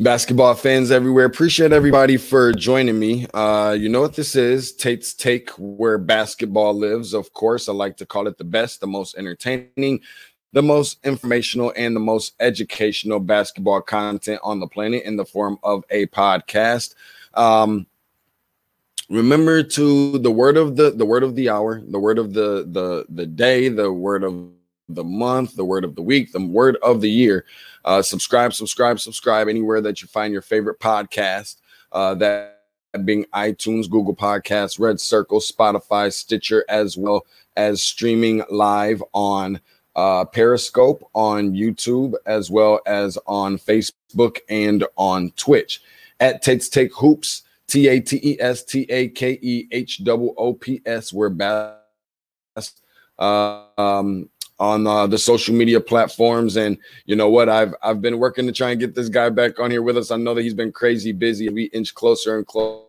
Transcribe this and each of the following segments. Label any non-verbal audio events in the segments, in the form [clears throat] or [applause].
Basketball fans everywhere, appreciate everybody for joining me. Uh, you know what this is Tate's Take, where basketball lives. Of course, I like to call it the best, the most entertaining, the most informational, and the most educational basketball content on the planet in the form of a podcast. Um, remember to the word of the the word of the hour, the word of the the the day, the word of the month, the word of the week, the word of the year. Uh, subscribe, subscribe, subscribe anywhere that you find your favorite podcast. Uh, that being iTunes, Google Podcasts, Red Circle, Spotify, Stitcher, as well as streaming live on uh, Periscope, on YouTube, as well as on Facebook and on Twitch. At Tate's Take Hoops, T A T E S T A K E H O O P S. We're best. Uh, um, on uh, the social media platforms. And you know what? I've I've been working to try and get this guy back on here with us. I know that he's been crazy busy. We inch closer and closer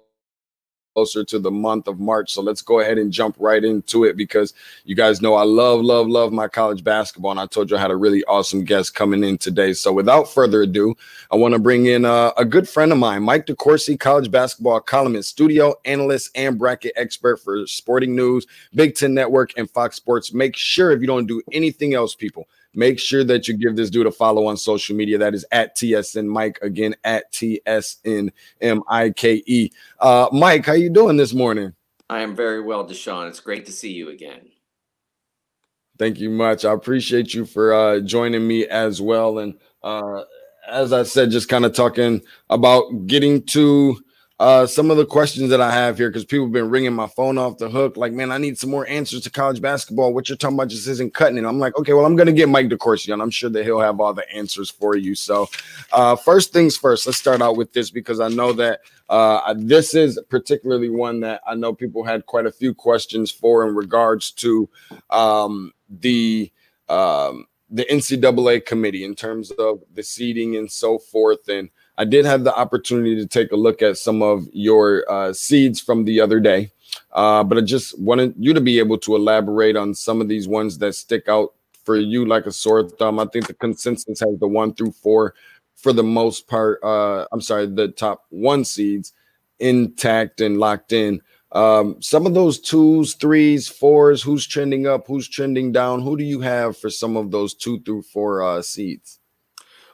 closer to the month of March. So let's go ahead and jump right into it because you guys know I love, love, love my college basketball. And I told you I had a really awesome guest coming in today. So without further ado, I want to bring in a good friend of mine, Mike DeCourcy, college basketball columnist, studio analyst, and bracket expert for Sporting News, Big Ten Network, and Fox Sports. Make sure if you don't do anything else, people, Make sure that you give this dude a follow on social media. That is at TSN Mike again at TSN M I K E. Uh, Mike, how you doing this morning? I am very well, Deshaun. It's great to see you again. Thank you much. I appreciate you for uh, joining me as well. And uh, as I said, just kind of talking about getting to uh, some of the questions that I have here because people have been ringing my phone off the hook. Like, man, I need some more answers to college basketball. What you're talking about just isn't cutting it. I'm like, okay, well, I'm going to get Mike DeCourcy on. I'm sure that he'll have all the answers for you. So, uh, first things first, let's start out with this because I know that uh, this is particularly one that I know people had quite a few questions for in regards to um, the. Um, the NCAA committee in terms of the seeding and so forth. And I did have the opportunity to take a look at some of your uh, seeds from the other day, uh, but I just wanted you to be able to elaborate on some of these ones that stick out for you like a sore thumb. I think the consensus has the one through four for the most part. Uh, I'm sorry, the top one seeds intact and locked in. Um, some of those twos, threes, fours, who's trending up, who's trending down? Who do you have for some of those two through four uh, seeds?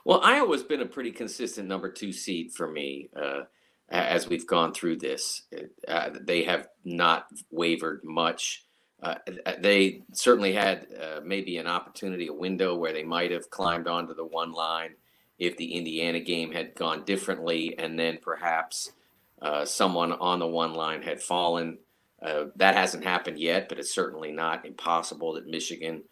Well, Iowa's been a pretty consistent number two seed for me uh, as we've gone through this. Uh, they have not wavered much. Uh, they certainly had uh, maybe an opportunity, a window where they might have climbed onto the one line if the Indiana game had gone differently, and then perhaps uh, someone on the one line had fallen. Uh, that hasn't happened yet, but it's certainly not impossible that Michigan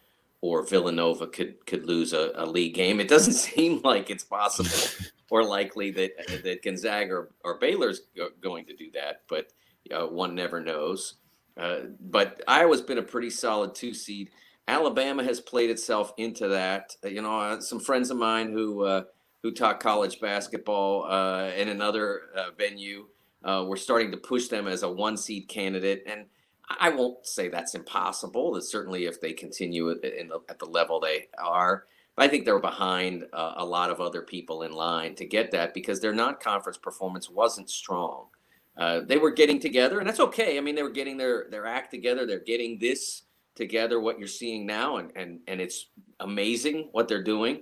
or Villanova could could lose a, a, league game. It doesn't [laughs] seem like it's possible [laughs] or likely that that Gonzaga or, or Baylor's going to do that, but uh, one never knows. Uh, but Iowa's been a pretty solid two seed. Alabama has played itself into that. Uh, you know, uh, some friends of mine who uh, who taught college basketball uh, in another venue were starting to push them as a one seed candidate, and I won't say that's impossible. That certainly, if they continue the, at the level they are, I think they're behind uh, a lot of other people in line to get that because their non-conference performance wasn't strong. Uh, they were getting together, and that's okay. I mean, they were getting their their act together. They're getting this together. What you're seeing now, and and and it's amazing what they're doing.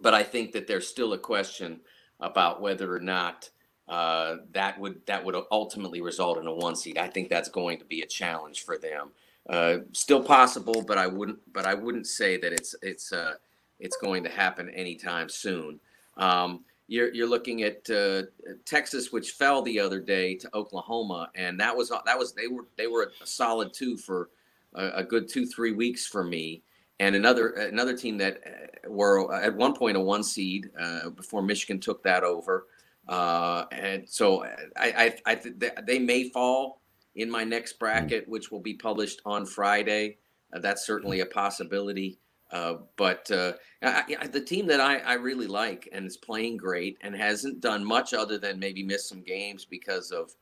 But I think that there's still a question about whether or not uh, that would that would ultimately result in a one seed. I think that's going to be a challenge for them. Uh, still possible, but I wouldn't. But I wouldn't say that it's it's uh, it's going to happen anytime soon. Um, you're you're looking at uh, Texas, which fell the other day to Oklahoma, and that was that was they were they were a solid two for a, a good two three weeks for me. And another another team that uh, were at one point a one seed uh, before Michigan took that over. Uh, and so I, I, I th- they may fall in my next hmm. bracket, which will be published on Friday. Uh, that's certainly a possibility. Uh, but uh, I, I, the team that I, I really like and is playing great and hasn't done much other than maybe miss some games because of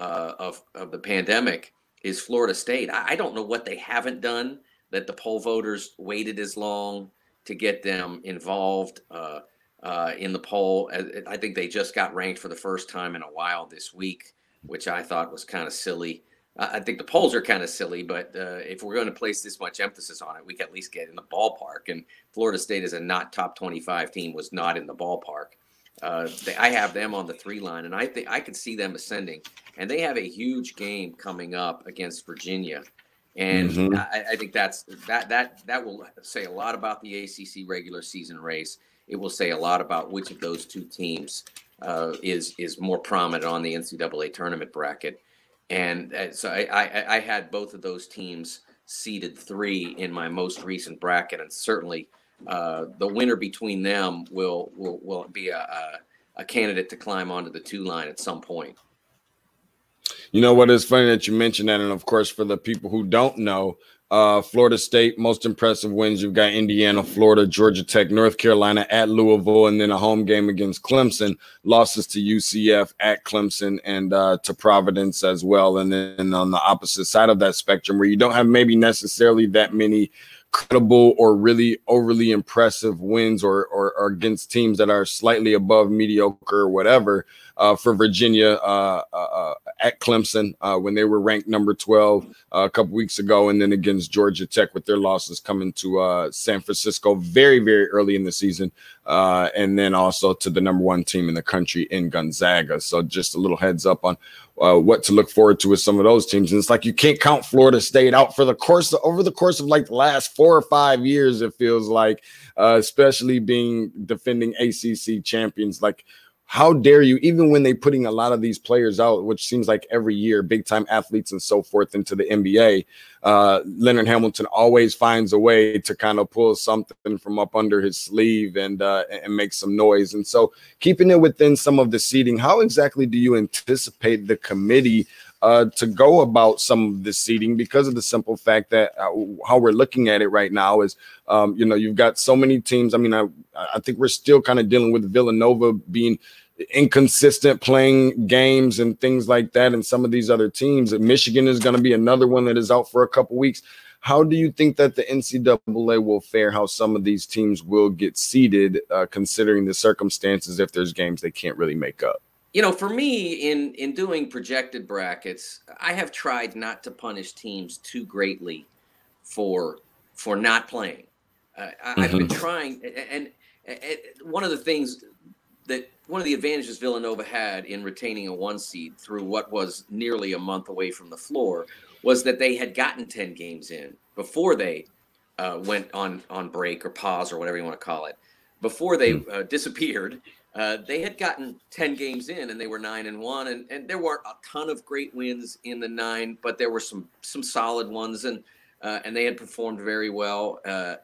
uh, of, of the pandemic is Florida State. I, I, don't know what they haven't done that the poll voters waited as long to get them involved. Uh, uh, in the poll. I think they just got ranked for the first time in a while this week, which I thought was kind of silly. I think the polls are kind of silly, but uh, if we're going to place this much emphasis on it, we can at least get in the ballpark. And Florida State, as a not top 25 team, was not in the ballpark. Uh, they, I have them on the three line, and I think I could see them ascending. And they have a huge game coming up against Virginia, and mm-hmm. I, I, think that's that that that will say a lot about the ACC regular season race. It will say a lot about which of those two teams uh, is is more prominent on the NCAA tournament bracket. And uh, so I, I, I had both of those teams seeded three in my most recent bracket, and certainly uh, the winner between them will will, will be a, a, a candidate to climb onto the two line at some point. You know what? It's funny that you mentioned that, and of course, for the people who don't know, uh, Florida State, most impressive wins. You've got Indiana, Florida, Georgia Tech, North Carolina at Louisville, and then a home game against Clemson. Losses to UCF at Clemson and uh, to Providence as well. And then on the opposite side of that spectrum, where you don't have maybe necessarily that many credible or really overly impressive wins or, or, or against teams that are slightly above mediocre or whatever. Uh, for Virginia uh, uh, uh at Clemson uh, when they were ranked number 12 uh, a couple weeks ago, and then against Georgia Tech with their losses coming to San Francisco very, very early in the season, and then also to the number one team in the country in Gonzaga. So just a little heads up on uh, what to look forward to with some of those teams. And it's like you can't count Florida State out for the course of, over the course of like the last four or five years. It feels like, uh, especially being defending ACC champions. Like how dare you even when they're putting a lot of these players out which seems like every year big time athletes and so forth into the nba uh, leonard hamilton always finds a way to kind of pull something from up under his sleeve and uh, and make some noise. And so keeping it within some of the seeding how exactly do you anticipate the committee uh, to go about some of the seeding because of the simple fact that uh, how we're looking at it right now is, um, you know, you've got so many teams. I mean, I, I think we're still kind of dealing with Villanova being inconsistent playing games and things like that, and some of these other teams. Michigan is going to be another one that is out for a couple weeks. How do you think that the NCAA will fare? How some of these teams will get seeded, uh, considering the circumstances if there's games they can't really make up? You know, for me, in in doing projected brackets, I have tried not to punish teams too greatly for for not playing. Uh, mm-hmm. I've been mm-hmm. trying, and, and, and, one of the things that one of the advantages Villanova had in retaining a one seed through what was nearly a month away from the floor was that they had gotten ten games in before they uh, went on on break or pause or whatever you want to call it, before they mm. uh, disappeared uh, they had gotten 10 games in and they were nine and one and, and there weren't a ton of great wins in the nine but there were some some solid ones and uh, and they had performed very well uh,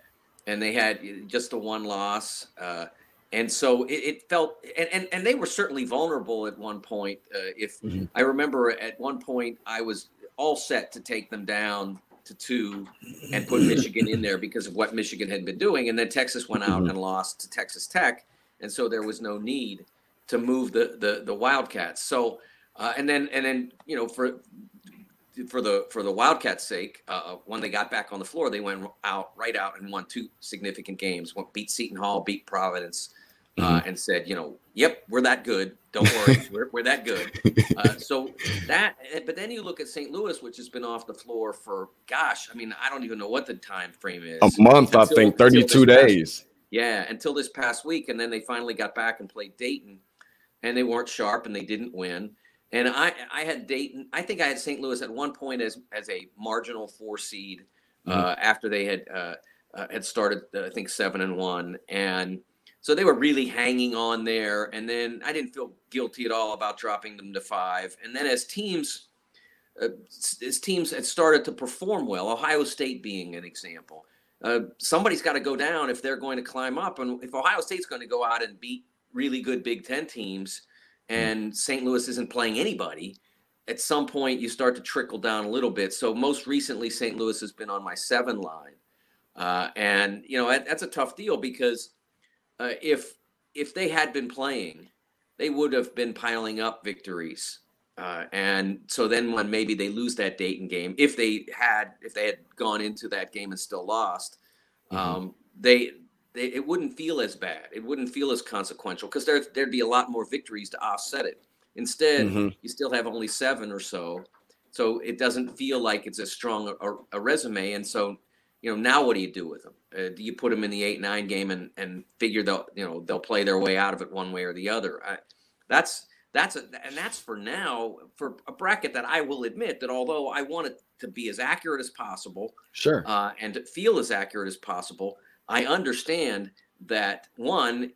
and they had just a one loss uh, and so it, it, felt and, and and they were certainly vulnerable at one point uh, if mm-hmm. i remember at one point i was all set to take them down to two and put michigan in there because of what michigan had been doing and then texas went out mm-hmm. and lost to texas tech and so there was no need to move the the, the Wildcats. So uh, and then and then you know for for the for the Wildcats' sake, uh, uh when they got back on the floor, they went out right out and won two significant games. Went, beat Seton Hall, beat Providence, uh, mm-hmm. and said, you know, yep, we're that good. Don't worry, [laughs] we're, we're that good. Uh, so that, but then you look at St. Louis, which has been off the floor for, gosh, I mean, I don't even know what the time frame is. A month, until, I think, thirty-two days. Yeah, until this past week, and then they finally got back and played Dayton, and they weren't sharp and they didn't win. And I, I had Dayton. I think I had St. Louis at one point as as a marginal four seed mm-hmm. uh, after they had uh, uh, had started, uh, I think seven and one, and so they were really hanging on there. And then I didn't feel guilty at all about dropping them to five. And then as teams, uh, as teams had started to perform well, Ohio State being an example, uh, somebody's got to go down if they're going to climb up. And if Ohio State's going to go out and beat really good Big Ten teams, hmm. and St. Louis isn't playing anybody, at some point you start to trickle down a little bit. So most recently, St. Louis has been on my seven line, uh, and you know that, that's a tough deal because uh, if if they had been playing, they would have been piling up victories uh, and so then when maybe they lose that Dayton game, if they had if they had gone into that game and still lost, mm-hmm. um, they they, it wouldn't feel as bad. It wouldn't feel as consequential because there there'd be a lot more victories to offset it. Instead, mm-hmm. you still have only seven or so, so it doesn't feel like it's as strong a, a resume. And so, you know, now what do you do with them? Uh, do you put them in the eight nine game and and figure they'll you know they'll play their way out of it one way or the other? I, that's that's a, and that's for now for a bracket that I will admit that although I want it to be as accurate as possible, sure, uh, and to feel as accurate as possible, I understand that one,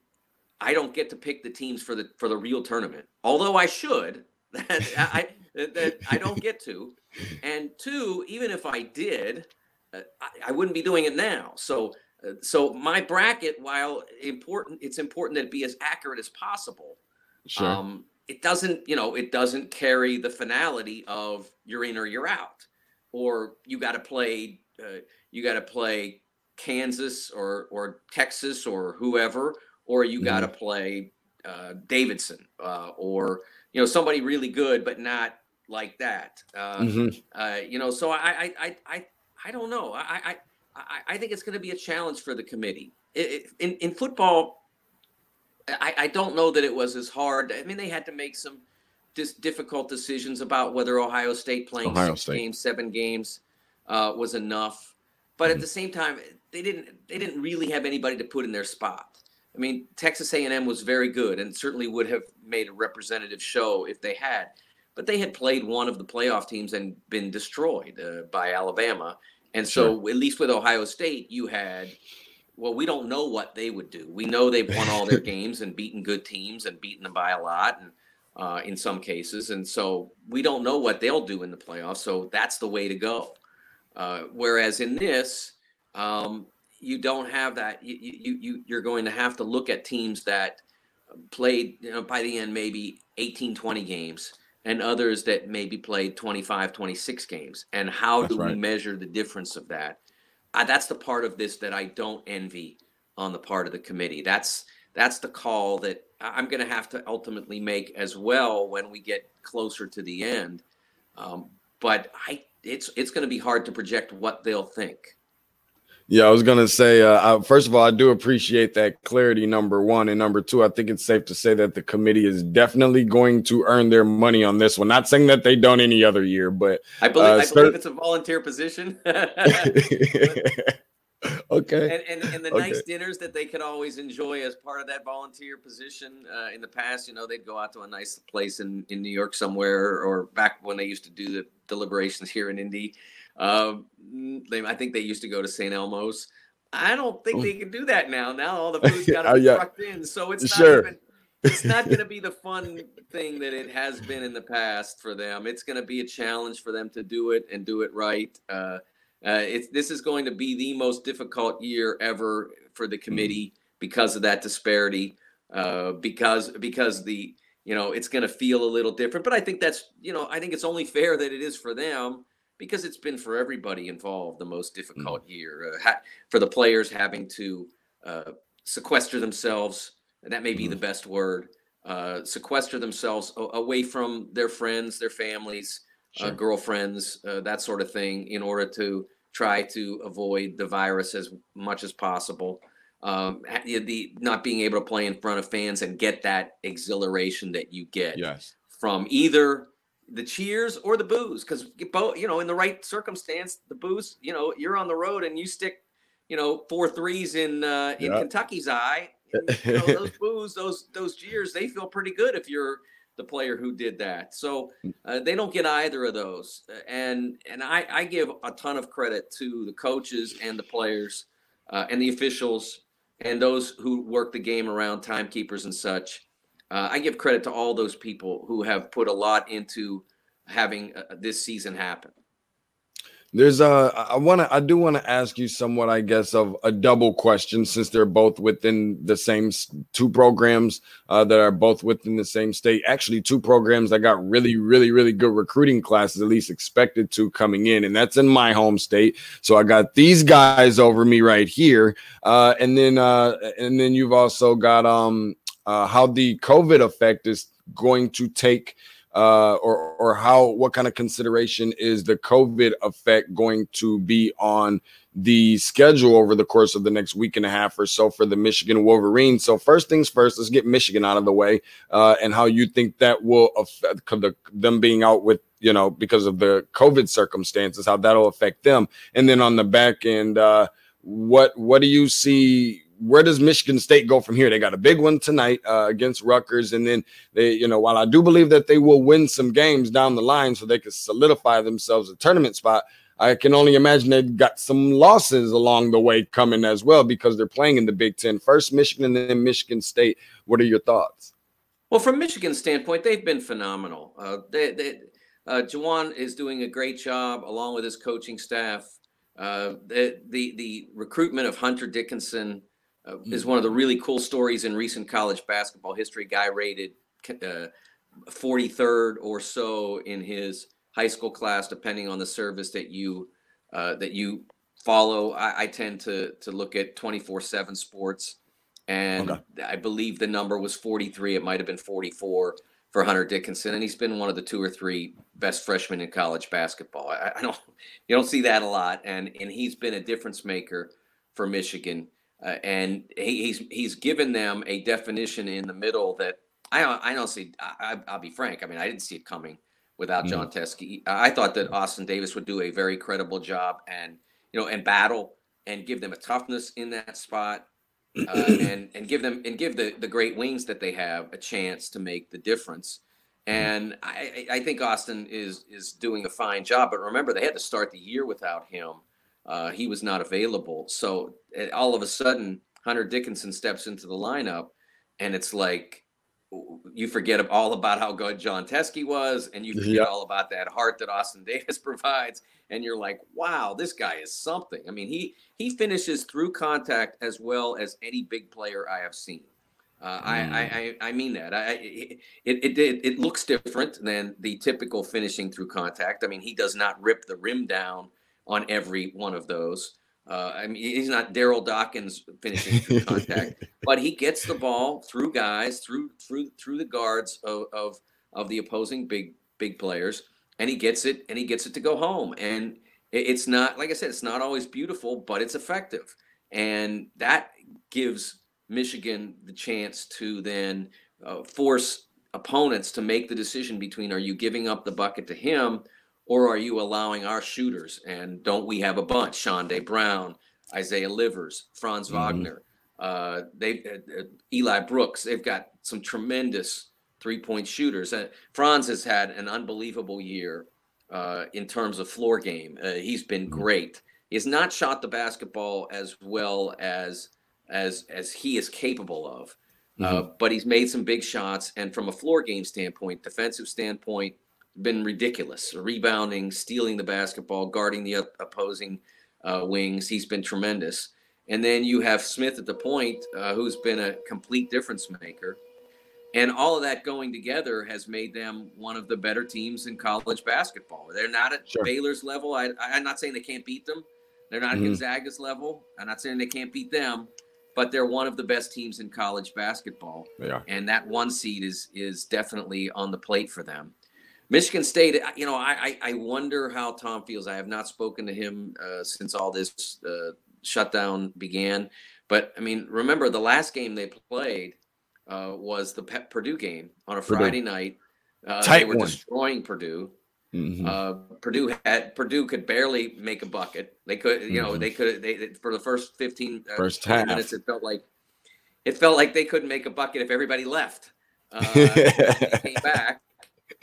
I don't get to pick the teams for the for the real tournament, although I should. [laughs] That I that I don't get to, and two, even if I did, uh, I, I, wouldn't be doing it now. So. Uh, so my bracket, while important, it's important that it be as accurate as possible. Sure. Um, it doesn't, you know, it doesn't carry the finality of you're in or you're out, or you got to play, uh, you got to play Kansas or or Texas or whoever, or you mm-hmm. got to play uh, Davidson uh, or you know somebody really good but not like that. Uh, mm-hmm. Uh, you know, so I I I I don't know. I I I think it's going to be a challenge for the committee. It, it, in in football, I, I don't know that it was as hard. I mean, they had to make some just difficult decisions about whether Ohio State playing Ohio six State. games, seven games uh, was enough. But mm-hmm. at the same time, they didn't they didn't really have anybody to put in their spot. I mean, Texas A&M was very good and certainly would have made a representative show if they had. But they had played one of the playoff teams and been destroyed uh, by Alabama. And so, sure. at least with Ohio State, you had well, we don't know what they would do. We know they've won all their games and beaten good teams and beaten them by a lot, and uh, in some cases, and so we don't know what they'll do in the playoffs. So that's the way to go. Uh, whereas in this, um, you don't have that. You, you you you're going to have to look at teams that played you know, by the end maybe 18, 20 games and others that maybe played 25, 26 games. And how that's do right. we measure the difference of that? I, that's the part of this that I don't envy on the part of the committee. That's that's the call that I'm going to have to ultimately make as well when we get closer to the end. Um, but I, it's it's going to be hard to project what they'll think. Yeah, I was gonna say. Uh, I, first of all, I do appreciate that clarity. Number one, and number two, I think it's safe to say that the committee is definitely going to earn their money on this one. Not saying that they don't any other year, but I believe, uh, I believe it's a volunteer position. [laughs] [laughs] okay. And, and, and the okay. nice dinners that they could always enjoy as part of that volunteer position. Uh, in the past, you know, they'd go out to a nice place in in New York somewhere, or back when they used to do the deliberations here in Indy um, they, I think they used to go to St. Elmo's. I don't think they can do that now. Now all the [laughs] food's got to oh, be yeah. trucked in, so it's not sure. even. It's not [laughs] going to be the fun thing that it has been in the past for them. It's going to be a challenge for them to do it and do it right. Uh, uh, it's this is going to be the most difficult year ever for the mm-hmm. committee because of that disparity. Uh, because because the you know it's going to feel a little different. But I think that's you know I think it's only fair that it is for them because it's been for everybody involved the most difficult mm. year uh, ha- for the players having to uh, sequester themselves that may be mm. the best word uh, sequester themselves a- away from their friends their families uh, sure. girlfriends uh, that sort of thing in order to try to avoid the virus as much as possible um, the not being able to play in front of fans and get that exhilaration that you get yes. from either the cheers or the boos because both you know in the right circumstance the boos you know you're on the road and you stick you know four threes in uh in yep. kentucky's eye you [laughs] know, those boos those those cheers they feel pretty good if you're the player who did that so mm. uh, they don't get either of those and and i i give a ton of credit to the coaches and the players uh, and the officials and those who work the game around timekeepers and such uh, I give credit to all those people who have put a lot into having uh, this season happen. There's a I want to I do want to ask you somewhat I guess of a double question since they're both within the same two programs uh, that are both within the same state. Actually, two programs that got really really really good recruiting classes at least expected to coming in, and that's in my home state. So I got these guys over me right here, uh, and then uh, and then you've also got um uh, how the COVID effect is going to take, uh, or or how what kind of consideration is the COVID effect going to be on the schedule over the course of the next week and a half or so for the Michigan Wolverines. So first things first, let's get Michigan out of the way uh, and how you think that will affect the, them being out with you know because of the COVID circumstances, how that'll affect them, and then on the back end, uh, what what do you see? Where does Michigan State go from here? They got a big one tonight uh, against Rutgers, and then they, you know, while I do believe that they will win some games down the line, so they can solidify themselves a tournament spot. I can only imagine they've got some losses along the way coming as well because they're playing in the Big Ten. First Michigan and then Michigan State. What are your thoughts? Well, from Michigan's standpoint, they've been phenomenal. Uh, they, they, uh, Juwan is doing a great job along with his coaching staff. Uh, the, the, the recruitment of Hunter Dickinson uh, is one of the really cool stories in recent college basketball history. Guy rated 43rd uh, or so in his high school class, depending on the service that you uh, that you follow. I, I, tend to to look at twenty four seven sports, and okay. I believe the number was forty three. It might have been forty four for Hunter Dickinson, and he's been one of the two or three best freshmen in college basketball. I, I don't you don't see that a lot, and and he's been a difference maker for Michigan. Uh, and he, he's he's given them a definition in the middle that I I don't see. I, will be frank. I mean, I didn't see it coming without Jon mm. Teske. I thought that Austin Davis would do a very credible job and you know and battle and give them a toughness in that spot uh, [clears throat] and and give them and give the the great wings that they have a chance to make the difference. Mm. And I, I think Austin is is doing a fine job. But remember, they had to start the year without him. Uh, he was not available. So all of a sudden, Hunter Dickinson steps into the lineup, and it's like you forget all about how good Jon Teske was, and you forget yep. all about that heart that Austin [laughs] Davis provides, and you're like, wow, this guy is something. I mean, he he finishes through contact as well as any big player I have seen. Uh, mm. I, I I mean that. I it, it it it looks different than the typical finishing through contact. I mean, he does not rip the rim down on every one of those. Uh, I mean, he's not Darryl Dawkins finishing through [laughs] contact, but he gets the ball through guys, through through through the guards of, of of the opposing big big players, and he gets it and he gets it to go home. And it's not like I said, it's not always beautiful, but it's effective, and that gives Michigan the chance to then uh, force opponents to make the decision between are you giving up the bucket to him or are you allowing our shooters? And don't we have a bunch? Chaundee Brown, Isaiah Livers, Franz mm-hmm. Wagner, uh, they uh, uh, Eli Brooks. They've got some tremendous three point shooters. Uh, Franz has had an unbelievable year uh, in terms of floor game. Uh, he's been mm-hmm. great. He has not shot the basketball as well as as as he is capable of. Mm-hmm. but he's made some big shots, and from a floor game standpoint, defensive standpoint, been ridiculous. Rebounding, stealing the basketball, guarding the opposing uh, wings. He's been tremendous. And then you have Smith at the point, uh, who's been a complete difference maker. And all of that going together has made them one of the better teams in college basketball. They're not at sure. Baylor's level. I, am not saying they can't beat them. They're not mm-hmm. at Gonzaga's level. I'm not saying they can't beat them, but they're one of the best teams in college basketball. Yeah. And that one seed is is definitely on the plate for them. Michigan State, you know, I, I wonder how Tom feels. I have not spoken to him uh, since all this uh, shutdown began. But I mean, remember the last game they played uh, was the Purdue game on a Friday Purdue. night. Uh, they were one. destroying Purdue. Mm-hmm. Uh, Purdue had Purdue could barely make a bucket. They could, you know, mm-hmm. they could. They for the first fifteen uh, first minutes, it felt like it felt like they couldn't make a bucket if everybody left. [laughs] they came back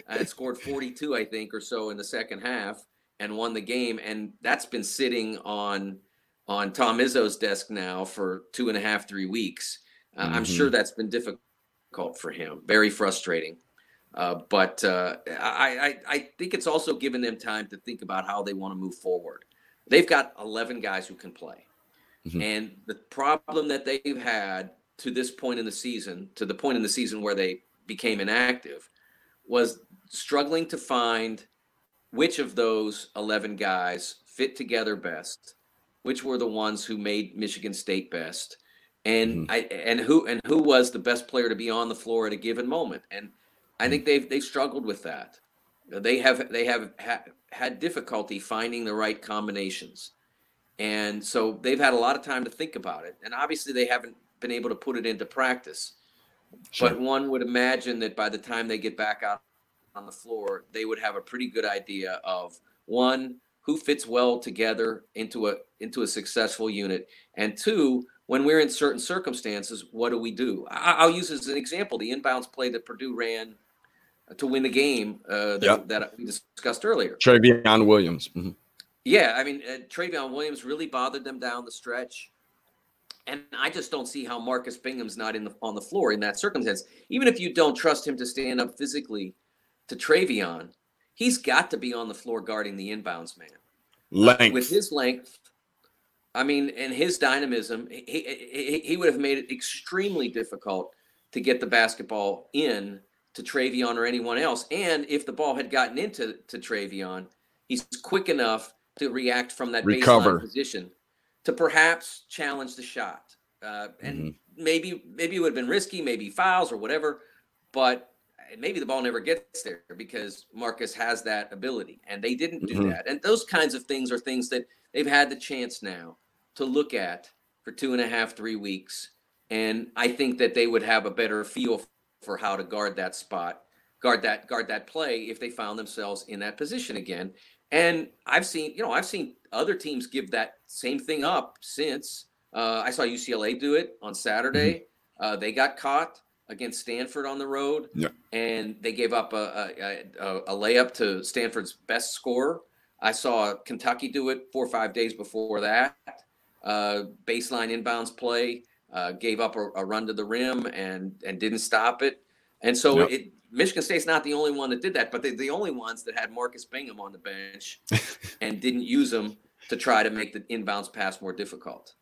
had scored 42, I think, or so in the second half and won the game. And that's been sitting on on Tom Izzo's desk now for two and a half, three weeks. Uh, mm-hmm. I'm sure that's been difficult for him, very frustrating. Uh, but uh, I, I, I think it's also given them time to think about how they want to move forward. They've got 11 guys who can play. Mm-hmm. And the problem that they've had to this point in the season, to the point in the season where they became inactive, was struggling to find which of those 11 guys fit together best, which were the ones who made Michigan State best, and mm-hmm. I and who and who was the best player to be on the floor at a given moment. And I think they've they've struggled with that. They have they have ha- had difficulty finding the right combinations. And so they've had a lot of time to think about it. And obviously, they haven't been able to put it into practice. Sure. But one would imagine that by the time they get back out on the floor, they would have a pretty good idea of one, who fits well together into a into a successful unit, and two, when we're in certain circumstances, what do we do? I, will use as an example the inbounds play that Purdue ran to win the game uh, that, yep. that, we discussed earlier. Trevion Williams. Mm-hmm. Yeah, I mean, uh, Trevion Williams really bothered them down the stretch. And I just don't see how Marcus Bingham's not in the on the floor in that circumstance. Even if you don't trust him to stand up physically to Trevion, he's got to be on the floor guarding the inbounds man. Length. With his length, I mean, and his dynamism, he, he, he would have made it extremely difficult to get the basketball in to Trevion or anyone else. And if the ball had gotten into to Trevion, he's quick enough to react from that Recover. baseline position to perhaps challenge the shot. Uh, and mm-hmm. maybe maybe it would have been risky, maybe fouls or whatever, but maybe the ball never gets there because Marcus has that ability, and they didn't do mm-hmm. that. And those kinds of things are things that they've had the chance now to look at for two and a half, three weeks, and I think that they would have a better feel for how to guard that spot, guard that guard that play if they found themselves in that position again. And I've seen, you know, I've seen other teams give that same thing up since. Uh, I saw UCLA do it on Saturday. Mm-hmm. Uh, they got caught against Stanford on the road, yeah. and they gave up a, a, a, layup to Stanford's best scorer. I saw Kentucky do it four or five days before that. Uh, baseline inbounds play uh, gave up a, a, run to the rim and and didn't stop it. And so yep. it, Michigan State's not the only one that did that, but they're the only ones that had Marcus Bingham on the bench [laughs] and didn't use him to try to make the inbounds pass more difficult.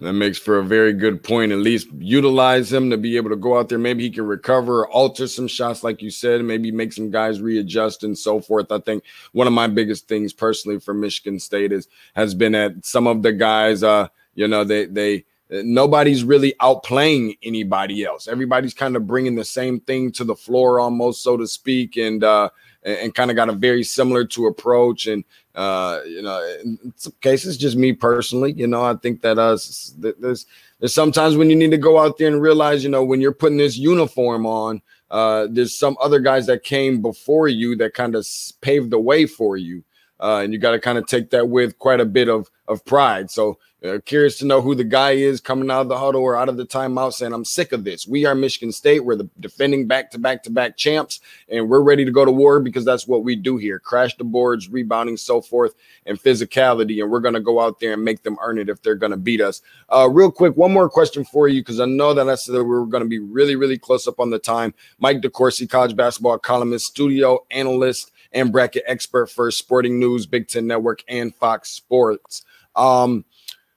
That makes for a very good point. At least utilize him to be able to go out there. Maybe he can recover, alter some shots, like you said, maybe make some guys readjust and so forth. I think one of my biggest things personally for Michigan State is has been that some of the guys, uh, you know, they they nobody's really outplaying anybody else. Everybody's kind of bringing the same thing to the floor, almost so to speak, and uh, and kind of got a very similar to approach. And uh, you know, in some cases, just me personally, you know, I think that us uh, there's there's sometimes when you need to go out there and realize, you know, when you're putting this uniform on, uh, there's some other guys that came before you that kind of paved the way for you. Uh, and you got to kind of take that with quite a bit of of pride. So uh, curious to know who the guy is coming out of the huddle or out of the timeout saying, I'm sick of this. We are Michigan State. We're the defending back to back to back champs, and we're ready to go to war because that's what we do here crash the boards, rebounding, so forth, and physicality. And we're going to go out there and make them earn it if they're going to beat us. Uh, real quick, one more question for you because I know that I said we were going to be really, really close up on the time. Mike DeCourcy, college basketball columnist, studio analyst, and bracket expert for Sporting News, Big Ten Network, and Fox Sports. Um,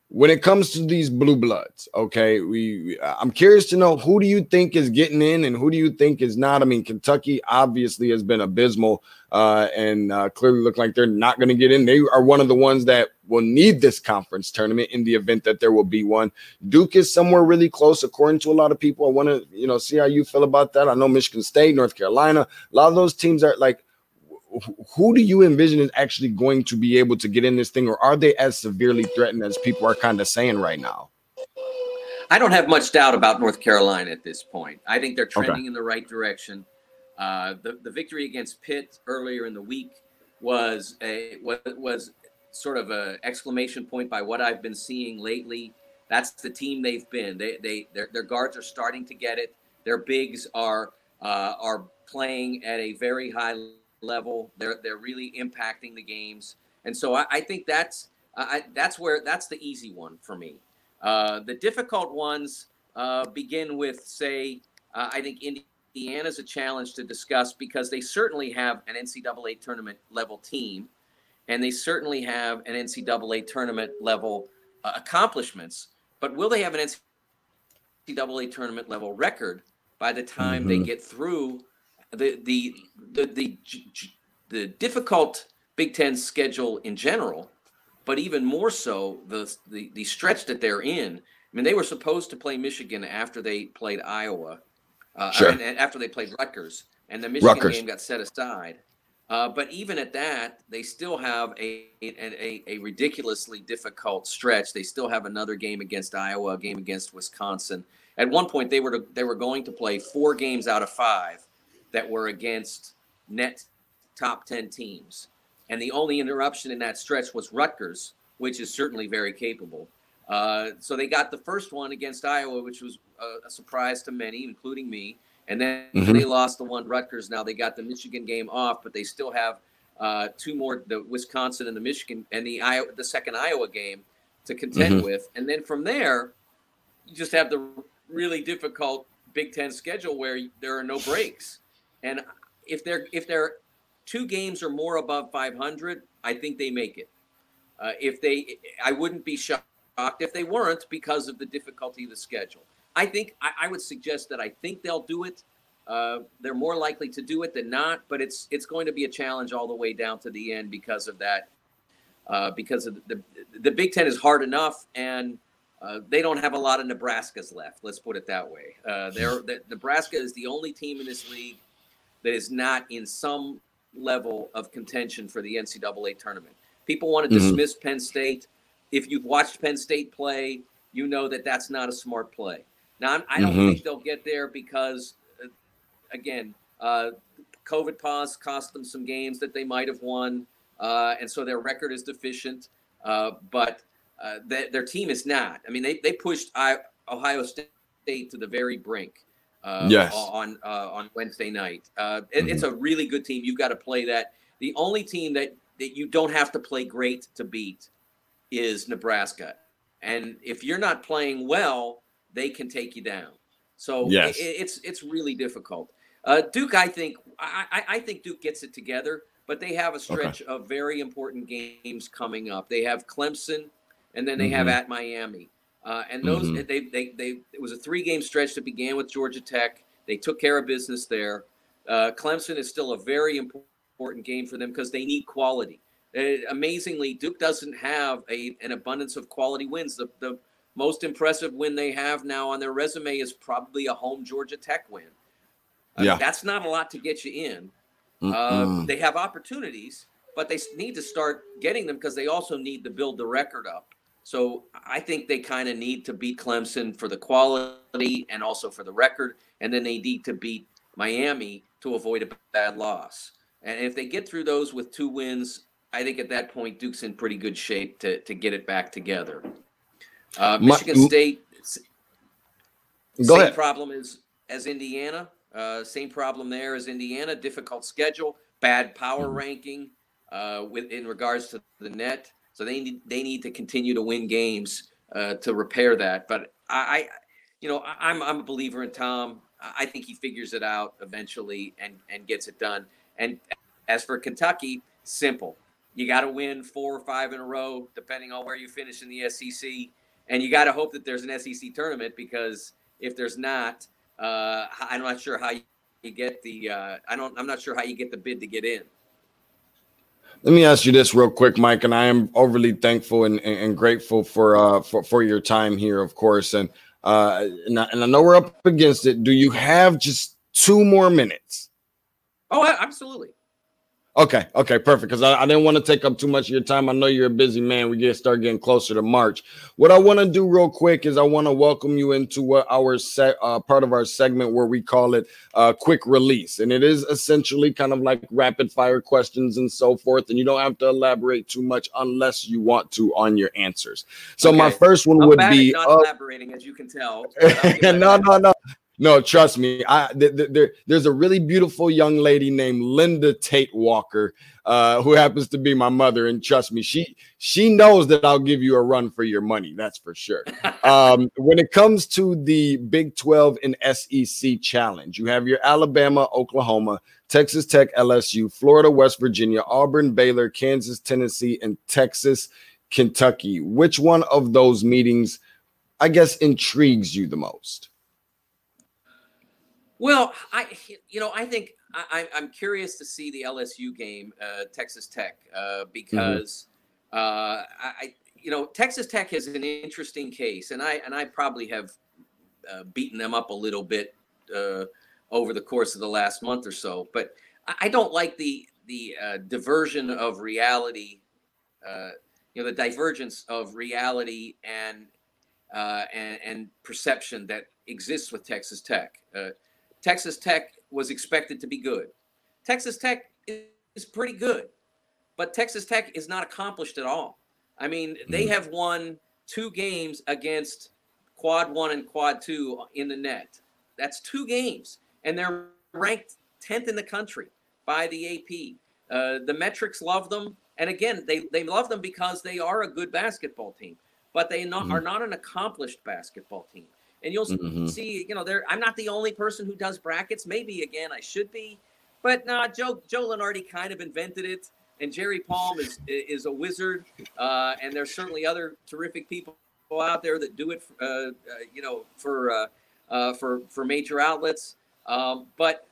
when it comes to these blue bloods, okay, we I'm curious to know who do you think is getting in and who do you think is not? I mean, Kentucky obviously has been abysmal uh, and uh, clearly look like they're not going to get in. They are one of the ones that will need this conference tournament in the event that there will be one. Duke is somewhere really close, according to a lot of people. I want to, you know, see how you feel about that. I know Michigan State, North Carolina, a lot of those teams are like who do you envision is actually going to be able to get in this thing, or are they as severely threatened as people are kind of saying right now? I don't have much doubt about North Carolina at this point. I think they're trending okay. in the right direction. Uh, the the victory against Pitt earlier in the week was a was, was sort of a exclamation point by what I've been seeing lately. That's the team they've been. They they their, their guards are starting to get it. Their bigs are uh, are playing at a very high level. They're they're really impacting the games, and so I, I think that's I, that's where that's the easy one for me. Uh, the difficult ones uh, begin with, say, uh, I think Indiana's a challenge to discuss because they certainly have an NCAA tournament level team, and they certainly have an NCAA tournament level uh, accomplishments. But will they have an NCAA tournament level record by the time mm-hmm. they get through the the the the, the difficult Big Ten schedule in general, but even more so the, the the stretch that they're in. I mean, they were supposed to play Michigan after they played Iowa, uh, sure. after they played Rutgers, and the Michigan Rutgers. game got set aside. Uh, but even at that, they still have a, a, a ridiculously difficult stretch. They still have another game against Iowa, a game against Wisconsin. At one point, they were to, they were going to play four games out of five that were against net top ten teams, and the only interruption in that stretch was Rutgers, which is certainly very capable. Uh, so they got the first one against Iowa, which was a, a surprise to many, including me. And then mm-hmm. they lost the one Rutgers. Now they got the Michigan game off, but they still have uh, two more: the Wisconsin and the Michigan, and the Iowa, the second Iowa game to contend mm-hmm. with. And then from there, you just have the really difficult Big Ten schedule where there are no breaks. And if they're if they're two games or more above 500, I think they make it. Uh, if they, I wouldn't be shocked if they weren't because of the difficulty of the schedule. I think I, I would suggest that I think they'll do it. Uh, they're more likely to do it than not, but it's it's going to be a challenge all the way down to the end because of that. Uh, because of the, the, the Big Ten is hard enough, and uh, they don't have a lot of Nebraskas left. Let's put it that way. Uh, they're, the, Nebraska is the only team in this league that is not in some level of contention for the NCAA tournament. People want to mm-hmm. dismiss Penn State. If you've watched Penn State play, you know that that's not a smart play. Now, I'm, I do not mm-hmm. think they'll get there because, uh, again, uh, COVID pause cost them some games that they might have won, uh, and so their record is deficient. Uh, but uh, they, their team is not. I mean, they they pushed I, Ohio State to the very brink. Uh, yes. On on Wednesday night, it, mm-hmm. it's a really good team. You've got to play that. The only team that that you don't have to play great to beat is Nebraska, and if you're not playing well they can take you down. So yes. it, it's it's really difficult. Uh, Duke, I think I, I think Duke gets it together, but they have a stretch okay. of very important games coming up. They have Clemson, and then they mm-hmm. have at Miami. Uh, and those mm-hmm. they, they they it was a three game stretch that began with Georgia Tech. They took care of business there. Uh, Clemson is still a very important game for them because they need quality. Uh, amazingly, Duke doesn't have a, an abundance of quality wins. The, the most impressive win they have now on their resume is probably a home Georgia Tech win. Uh, yeah. That's not a lot to get you in. Uh, they have opportunities, but they need to start getting them because they also need to build the record up. So I think they kind of need to beat Clemson for the quality and also for the record, and then they need to beat Miami to avoid a bad loss. And if they get through those with two wins, I think at that point Duke's in pretty good shape to to get it back together. Uh, Michigan My, State, go same problem as as Indiana. Uh, same problem there as Indiana. Difficult schedule, bad power mm-hmm. ranking uh, with in regards to the net. So they need they need to continue to win games uh, to repair that. But I, I, you know, I, I'm I'm a believer in Tom. I think he figures it out eventually and and gets it done. And as for Kentucky, simple. You got to win four or five in a row, depending on where you finish in the SEC and you got to hope that there's an SEC tournament because if there's not, uh, I'm not sure how you get the. Uh, I don't. I'm not sure how you get the bid to get in. Let me ask you this real quick, Mike, and I am overly thankful and, and, and grateful for uh for, for your time here, of course, and uh and I, and I know we're up against it. Do you have just two more minutes? Oh, absolutely. Okay, okay, perfect. Because I, I, didn't want to take up too much of your time. I know you're a busy man. We get start getting closer to March. What I want to do real quick is I want to welcome you into what our set uh, part of our segment where we call it uh, quick release, and it is essentially kind of like rapid fire questions and so forth. And you don't have to elaborate too much unless you want to on your answers. So okay. my first one I'm would be not uh, elaborating, as you can tell. [laughs] no, no, no. No, trust me. I th- th- there, there's a really beautiful young lady named Linda Tate Walker, uh, who happens to be my mother, and trust me, she she knows that I'll give you a run for your money. That's for sure. [laughs] um, when it comes to the Big 12 and SEC challenge, you have your Alabama, Oklahoma, Texas Tech, LSU, Florida, West Virginia, Auburn, Baylor, Kansas, Tennessee, and Texas, Kentucky. Which one of those meetings, I guess, intrigues you the most? Well, I you know I think I, I'm curious to see the LSU game, uh, Texas Tech, uh, mm-hmm. because mm-hmm. uh, I you know Texas Tech is an interesting case, and I and I probably have uh, beaten them up a little bit uh, over the course of the last month or so, but I don't like the the uh, diversion of reality, uh, you know, the divergence of reality and uh, and, and, perception that exists with Texas Tech. Texas Tech was expected to be good. Texas Tech is pretty good, but Texas Tech is not accomplished at all. I mean, they mm-hmm. have won two games against quad one and quad two in the net. That's two games, and they're ranked 10th in the country by the AP. Uh, the metrics love them. And again, they, they love them because they are a good basketball team, but they not, mm-hmm. are not an accomplished basketball team. And you'll mm-hmm. see, you know, there. I'm not the only person who does brackets. Maybe again, I should be, but nah, Joe Joe Lunardi kind of invented it, and Jerry Palm is is a wizard. Uh, and there's certainly other terrific people out there that do it, uh, uh, you know, for uh, uh, for for major outlets. Um, but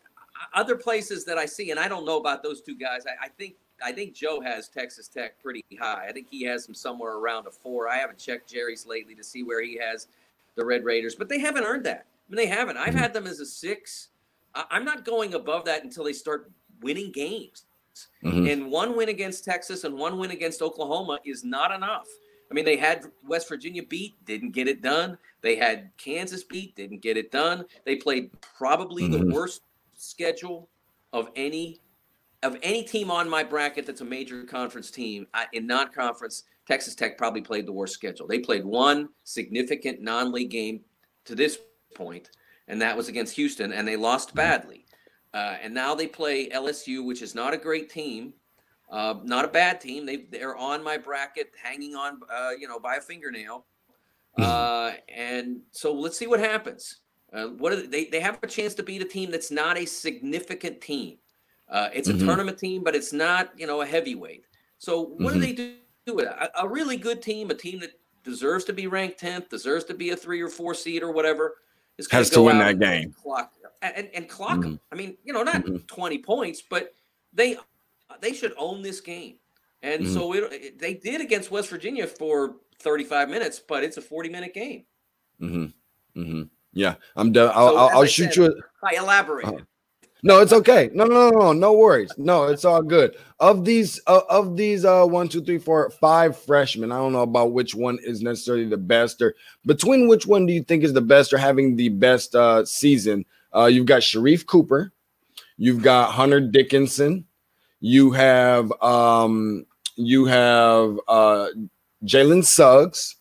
other places that I see, and I don't know about those two guys. I, I, think I think Joe has Texas Tech pretty high. I think he has them somewhere around a four. I haven't checked Jerry's lately to see where he has the Red Raiders, but they haven't earned that. I mean, they haven't. I've had them as a six. I'm not going above that until they start winning games. Mm-hmm. And one win against Texas and one win against Oklahoma is not enough. I mean, they had West Virginia beat, didn't get it done. They had Kansas beat, didn't get it done. They played probably mm-hmm. the worst schedule of any of any team on my bracket that's a major conference team in non-conference. Texas Tech probably played the worst schedule. They played one significant non-league game to this point, and that was against Houston, and they lost mm-hmm. badly. Uh, and now they play LSU, which is not a great team. Uh, not a bad team. They they're on my bracket, hanging on, uh, you know, by a fingernail. Hmm. Uh, and so let's see what happens. Uh, what they, they, they have a chance to beat a team that's not a significant team. Uh, it's a mm-hmm. tournament team, but it's not you know a heavyweight. So what mm-hmm. do they do? With A, a really good team, a team that deserves to be ranked tenth, deserves to be a three or four seed or whatever, is has to win that game. Clock and, and clock mm-hmm. them. I mean, you know, not mm-hmm. twenty points, but they they should own this game. And mm-hmm. so it, it, they did against West Virginia for 35 minutes, but it's a 40 minute game. Mm-hmm. Mm-hmm. Yeah, I'm done. I'll, so, I'll, I'll shoot said, you. A, I elaborate. No, it's okay. No, no, no, no, no worries. No, it's all good. Of these, uh, of these, uh, one, two, three, four, five freshmen. I don't know about which one is necessarily the best, or between which one do you think is the best, or having the best uh, season? Uh, you've got Sharife Cooper, you've got Hunter Dickinson, you have um, you have uh, Jalen Suggs,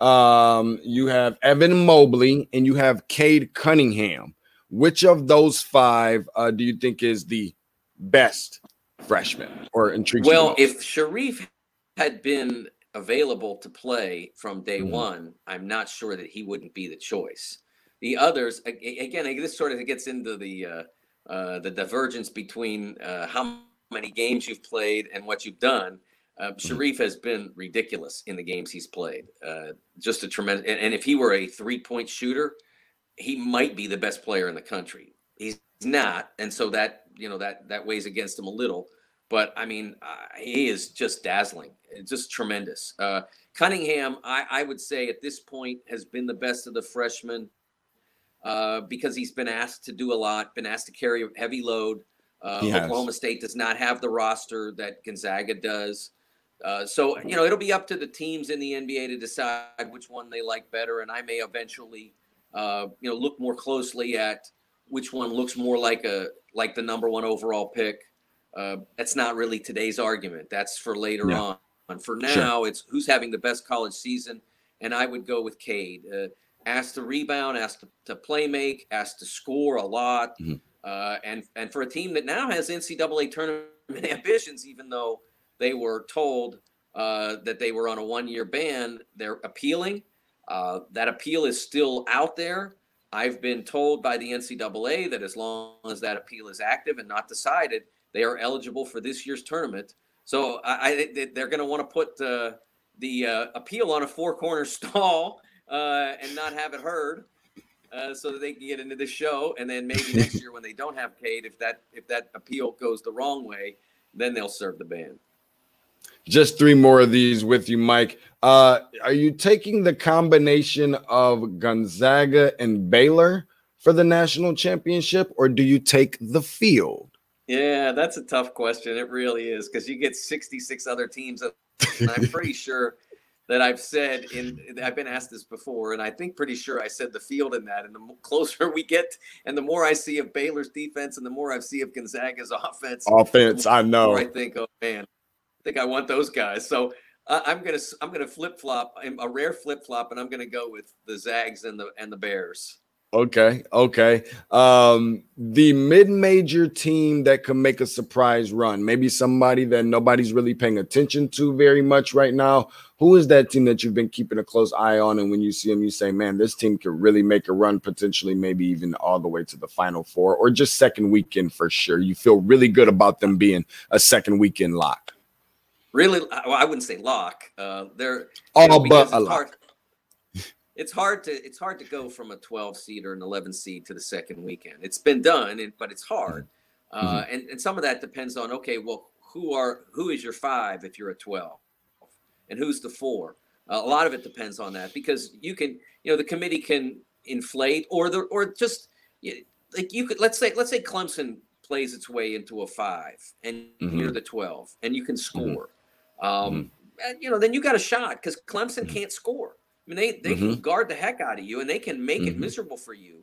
um, you have Evan Mobley, and you have Cade Cunningham. Which of those five uh, do you think is the best freshman or intrigues? Well, if Sharife had been available to play from day mm-hmm. one, I'm not sure that he wouldn't be the choice. The others, again, this sort of gets into the uh, uh, the divergence between uh, how many games you've played and what you've done. Uh, mm-hmm. Has been ridiculous in the games he's played. Uh, just a tremendous. And, and, if he were a three point shooter, he might be the best player in the country. He's not, and so that you know that that weighs against him a little. But I mean, uh, he is just dazzling, just tremendous. Uh, Cunningham, I, I, would say at this point has been the best of the freshmen uh, because he's been asked to do a lot, been asked to carry a heavy load. Uh, Oklahoma State does not have the roster that Gonzaga does. Uh, so, you know, it'll be up to the teams in the NBA to decide which one they like better. And I may eventually, uh, you know, look more closely at which one looks more like a like the number one overall pick. Uh, that's not really today's argument. That's for later yeah. on. For now, sure. it's who's having the best college season, and I would go with Cade. Uh, asked to rebound, asked to, to play make, asked to score a lot. Mm-hmm. Uh, and and for a team that now has NCAA tournament [laughs] ambitions, even though they were told uh, that they were on a one-year ban, they're appealing. Uh, that appeal is still out there. I've been told by the NCAA that as long as that appeal is active and not decided, they are eligible for this year's tournament. So I, I they're going to want to put uh, the uh, appeal on a four-corner [laughs] stall uh, and not have it heard, uh, so that they can get into the show. And then maybe next [laughs] year when they don't have Cade, if that if that appeal goes the wrong way, then they'll serve the ban. Just three more of these with you, Mike. Uh, are you taking the combination of Gonzaga and Baylor for the national championship, or do you take the field? Yeah, that's a tough question. It really is because you get 66 other teams, and I'm pretty [laughs] sure that I've said in I've been asked this before, and I think pretty sure I said the field in that. And the closer we get, and the more I see of Baylor's defense, and the more I see of Gonzaga's [laughs] offense, offense, I know. I think, oh man, think I want those guys. So uh, I'm gonna I'm gonna flip flop. I'm a rare flip flop, and I'm gonna go with the Zags and the and the Bears. Okay, okay. Um, the mid-major team that could make a surprise run, maybe somebody that nobody's really paying attention to very much right now. Who is that team that you've been keeping a close eye on? And when you see them, you say, "Man, this team could really make a run, potentially, maybe even all the way to the Final Four, or just second weekend for sure." You feel really good about them being a second weekend lock. Really, well, I wouldn't say lock. Uh, they're all know, but a lock it's hard to it's hard to go from a 12 seed or an 11 seed to the second weekend. It's been done, but it's hard. Mm-hmm. Uh, mm-hmm. and, and some of that depends on okay, well, who are who is your five if you're a 12, and who's the four? Uh, a lot of it depends on that because you can you know the committee can inflate or the or just like you could let's say let's say Clemson plays its way into a five and mm-hmm. you're the 12 and you can mm-hmm. Score. Mm-hmm. Um, and, you know then you got a shot because Clemson mm-hmm. can't score. I mean, they they mm-hmm. can guard the heck out of you and they can make mm-hmm. it miserable for you.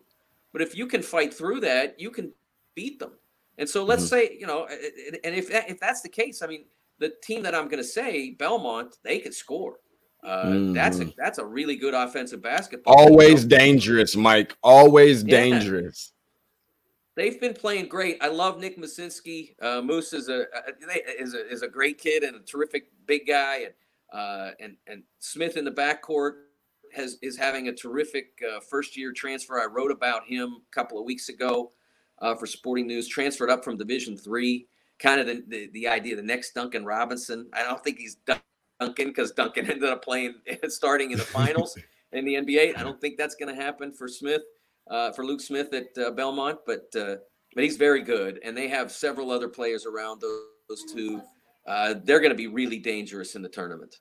But if you can fight through that, you can beat them. And so let's mm-hmm. say, you know, and if if that's the case, I mean, the team that I'm going to say, Belmont, they can score. Uh, that's a mm-hmm. that's a really good offensive basketball. Always dangerous, Mike. Always yeah. dangerous. They've been playing great. I love Nick Muszynski. Uh, Moose is a, is a is a great kid and a terrific big guy, and uh, and and Smith in the backcourt has is having a terrific uh, first year transfer. I wrote about him a couple of weeks ago uh, for Sporting News. Transferred up from Division Three. Kind of the, the, the idea the next Duncan Robinson. I don't think he's Duncan because Duncan ended up playing [laughs] starting in the [laughs] finals in the NBA. I don't think that's going to happen for Smith uh, for Luke Smith at uh, Belmont, but uh, but he's very good, and they have several other players around those, those two. Uh, they're going to be really dangerous in the tournament.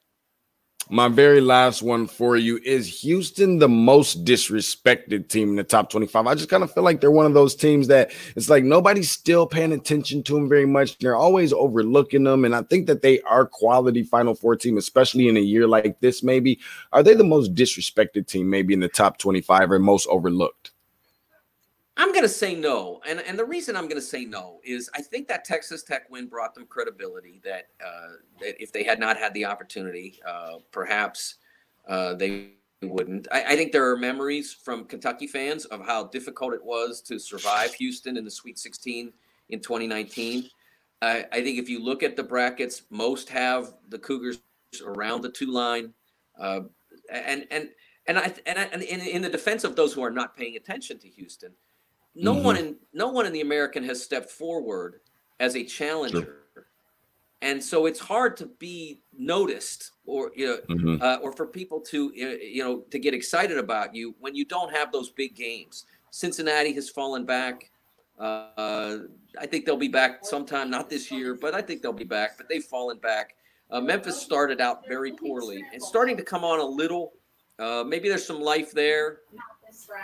My very last one for you is Houston the most disrespected team in the top 25? I just kind of feel like they're one of those teams that it's like nobody's still paying attention to them very much. They're always overlooking them. And I think that they are quality Final Four team, especially in a year like this, maybe. Are they the most disrespected team, maybe in the top 25 or most overlooked? I'm going to say no. And, and the reason I'm going to say no is I think that Texas Tech win brought them credibility that, uh, that if they had not had the opportunity, uh, perhaps uh, they wouldn't. I, I, think there are memories from Kentucky fans of how difficult it was to survive Houston in the Sweet 16 in 2019. I, I think if you look at the brackets, most have the Cougars around the two line. Uh, and, and, and I, and, I, and in, in the defense of those who are not paying attention to Houston – no mm-hmm. one in no one in the American has stepped forward as a challenger. Sure. And so it's hard to be noticed, or you know, mm-hmm. uh, or for people to you know to get excited about you when you don't have those big games. Cincinnati has fallen back. Uh, I think they'll be back sometime, not this year, but I think they'll be back. But they've fallen back. Uh, Memphis started out very poorly and starting to come on a little. Uh, maybe there's some life there.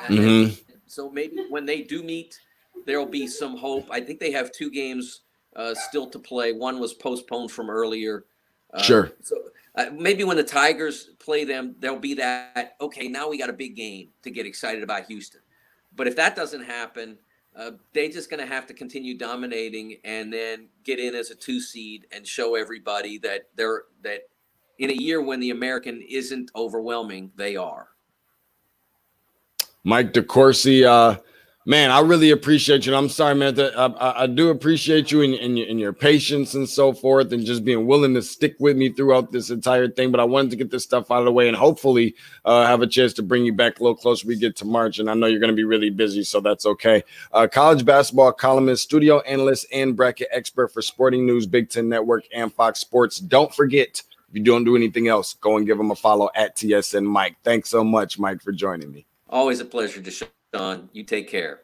Mm-hmm. So maybe when they do meet, there'll be some hope. I think they have two games uh, still to play. One was postponed from earlier. Uh, sure. So uh, maybe when the Tigers play them, there'll be that. Okay, now we got a big game to get excited about Houston. But if that doesn't happen, uh, they're just going to have to continue dominating and then get in as a two seed and show everybody that they're that in a year when the American isn't overwhelming, they are. Mike DeCourcy, uh, man, I really appreciate you. I'm sorry, man. That I, I, do appreciate you and, and, your, and your patience and so forth, and just being willing to stick with me throughout this entire thing. But I wanted to get this stuff out of the way and hopefully uh, have a chance to bring you back a little closer. We get to March, and I know you're going to be really busy, so that's okay. Uh, college basketball columnist, studio analyst, and bracket expert for Sporting News, Big Ten Network, and Fox Sports. Don't forget. If you don't do anything else, go and give them a follow at TSN Mike. Thanks so much, Mike, for joining me. Always a pleasure, Deshaun. You take care.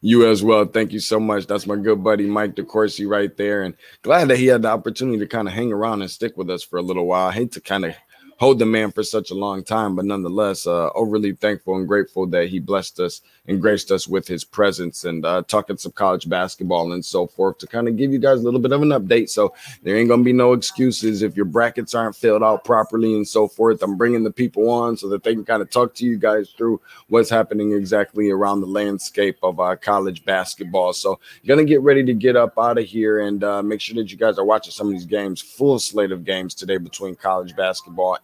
You as well. Thank you so much. That's my good buddy Mike DeCourcy right there. And glad that he had the opportunity to kind of hang around and stick with us for a little while. I hate to kind of hold the man for such a long time, but nonetheless, uh, overly thankful and grateful that he blessed us and graced us with his presence and uh, talking some college basketball and so forth to kind of give you guys a little bit of an update. So there ain't gonna be no excuses if your brackets aren't filled out properly and so forth. I'm bringing the people on so that they can kind of talk to you guys through what's happening exactly around the landscape of uh, college basketball. So gonna get ready to get up out of here and uh, make sure that you guys are watching some of these games. Full slate of games today between college basketball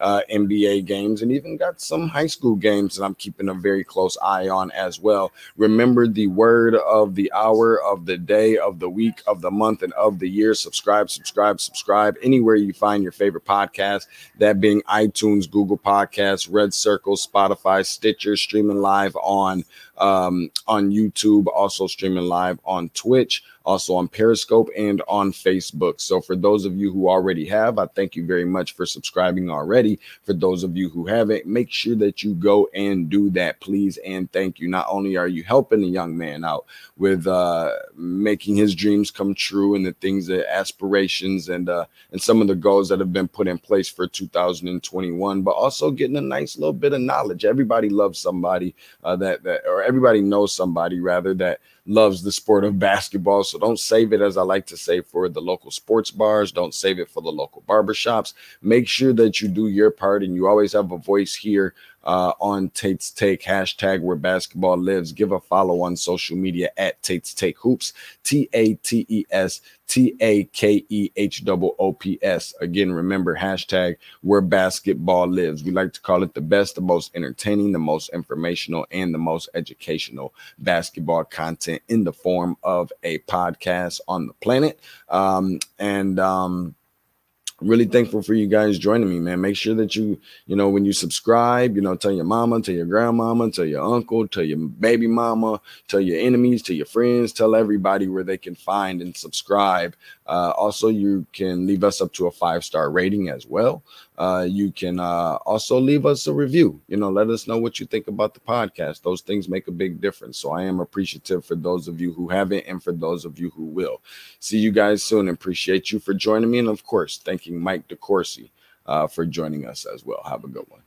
uh, NBA games, and even got some high school games that I'm keeping a very close eye on as well. Remember the word of the hour, of the day, of the week, of the month, and of the year. Subscribe, subscribe, subscribe anywhere you find your favorite podcast, that being iTunes, Google Podcasts, Red Circle, Spotify, Stitcher, streaming live on um, on YouTube, also streaming live on Twitch, also on Periscope and on Facebook. So for those of you who already have, I thank you very much for subscribing already. For those of you who haven't, make sure that you go and do that, please. And thank you. Not only are you helping the young man out with uh, making his dreams come true and the things that aspirations and uh, and some of the goals that have been put in place for 2021, but also getting a nice little bit of knowledge. Everybody loves somebody uh, that that or everybody knows somebody rather that loves the sport of basketball. So don't save it, as I like to say, for the local sports bars. Don't save it for the local barbershops. Make sure that you do your part and you always have a voice here uh, on Tate's Take, hashtag where basketball lives. Give a follow on social media at Tate's Take Hoops, T A T E S T A K E H O P S. Again, remember hashtag where basketball lives. We like to call it the best, the most entertaining, the most informational, and the most educational basketball content in the form of a podcast on the planet. Um, and, um, really thankful for you guys joining me, man. Make sure that you, you know, when you subscribe, you know, tell your mama, tell your grandmama, tell your uncle, tell your baby mama, tell your enemies, tell your friends, tell everybody where they can find and subscribe. Uh, also, you can leave us up to a five star rating as well. Uh, you can uh, also leave us a review. You know, let us know what you think about the podcast. Those things make a big difference. So I am appreciative for those of you who haven't and for those of you who will. See you guys soon. Appreciate you for joining me. And of course, thanking Mike DeCourcy uh, for joining us as well. Have a good one.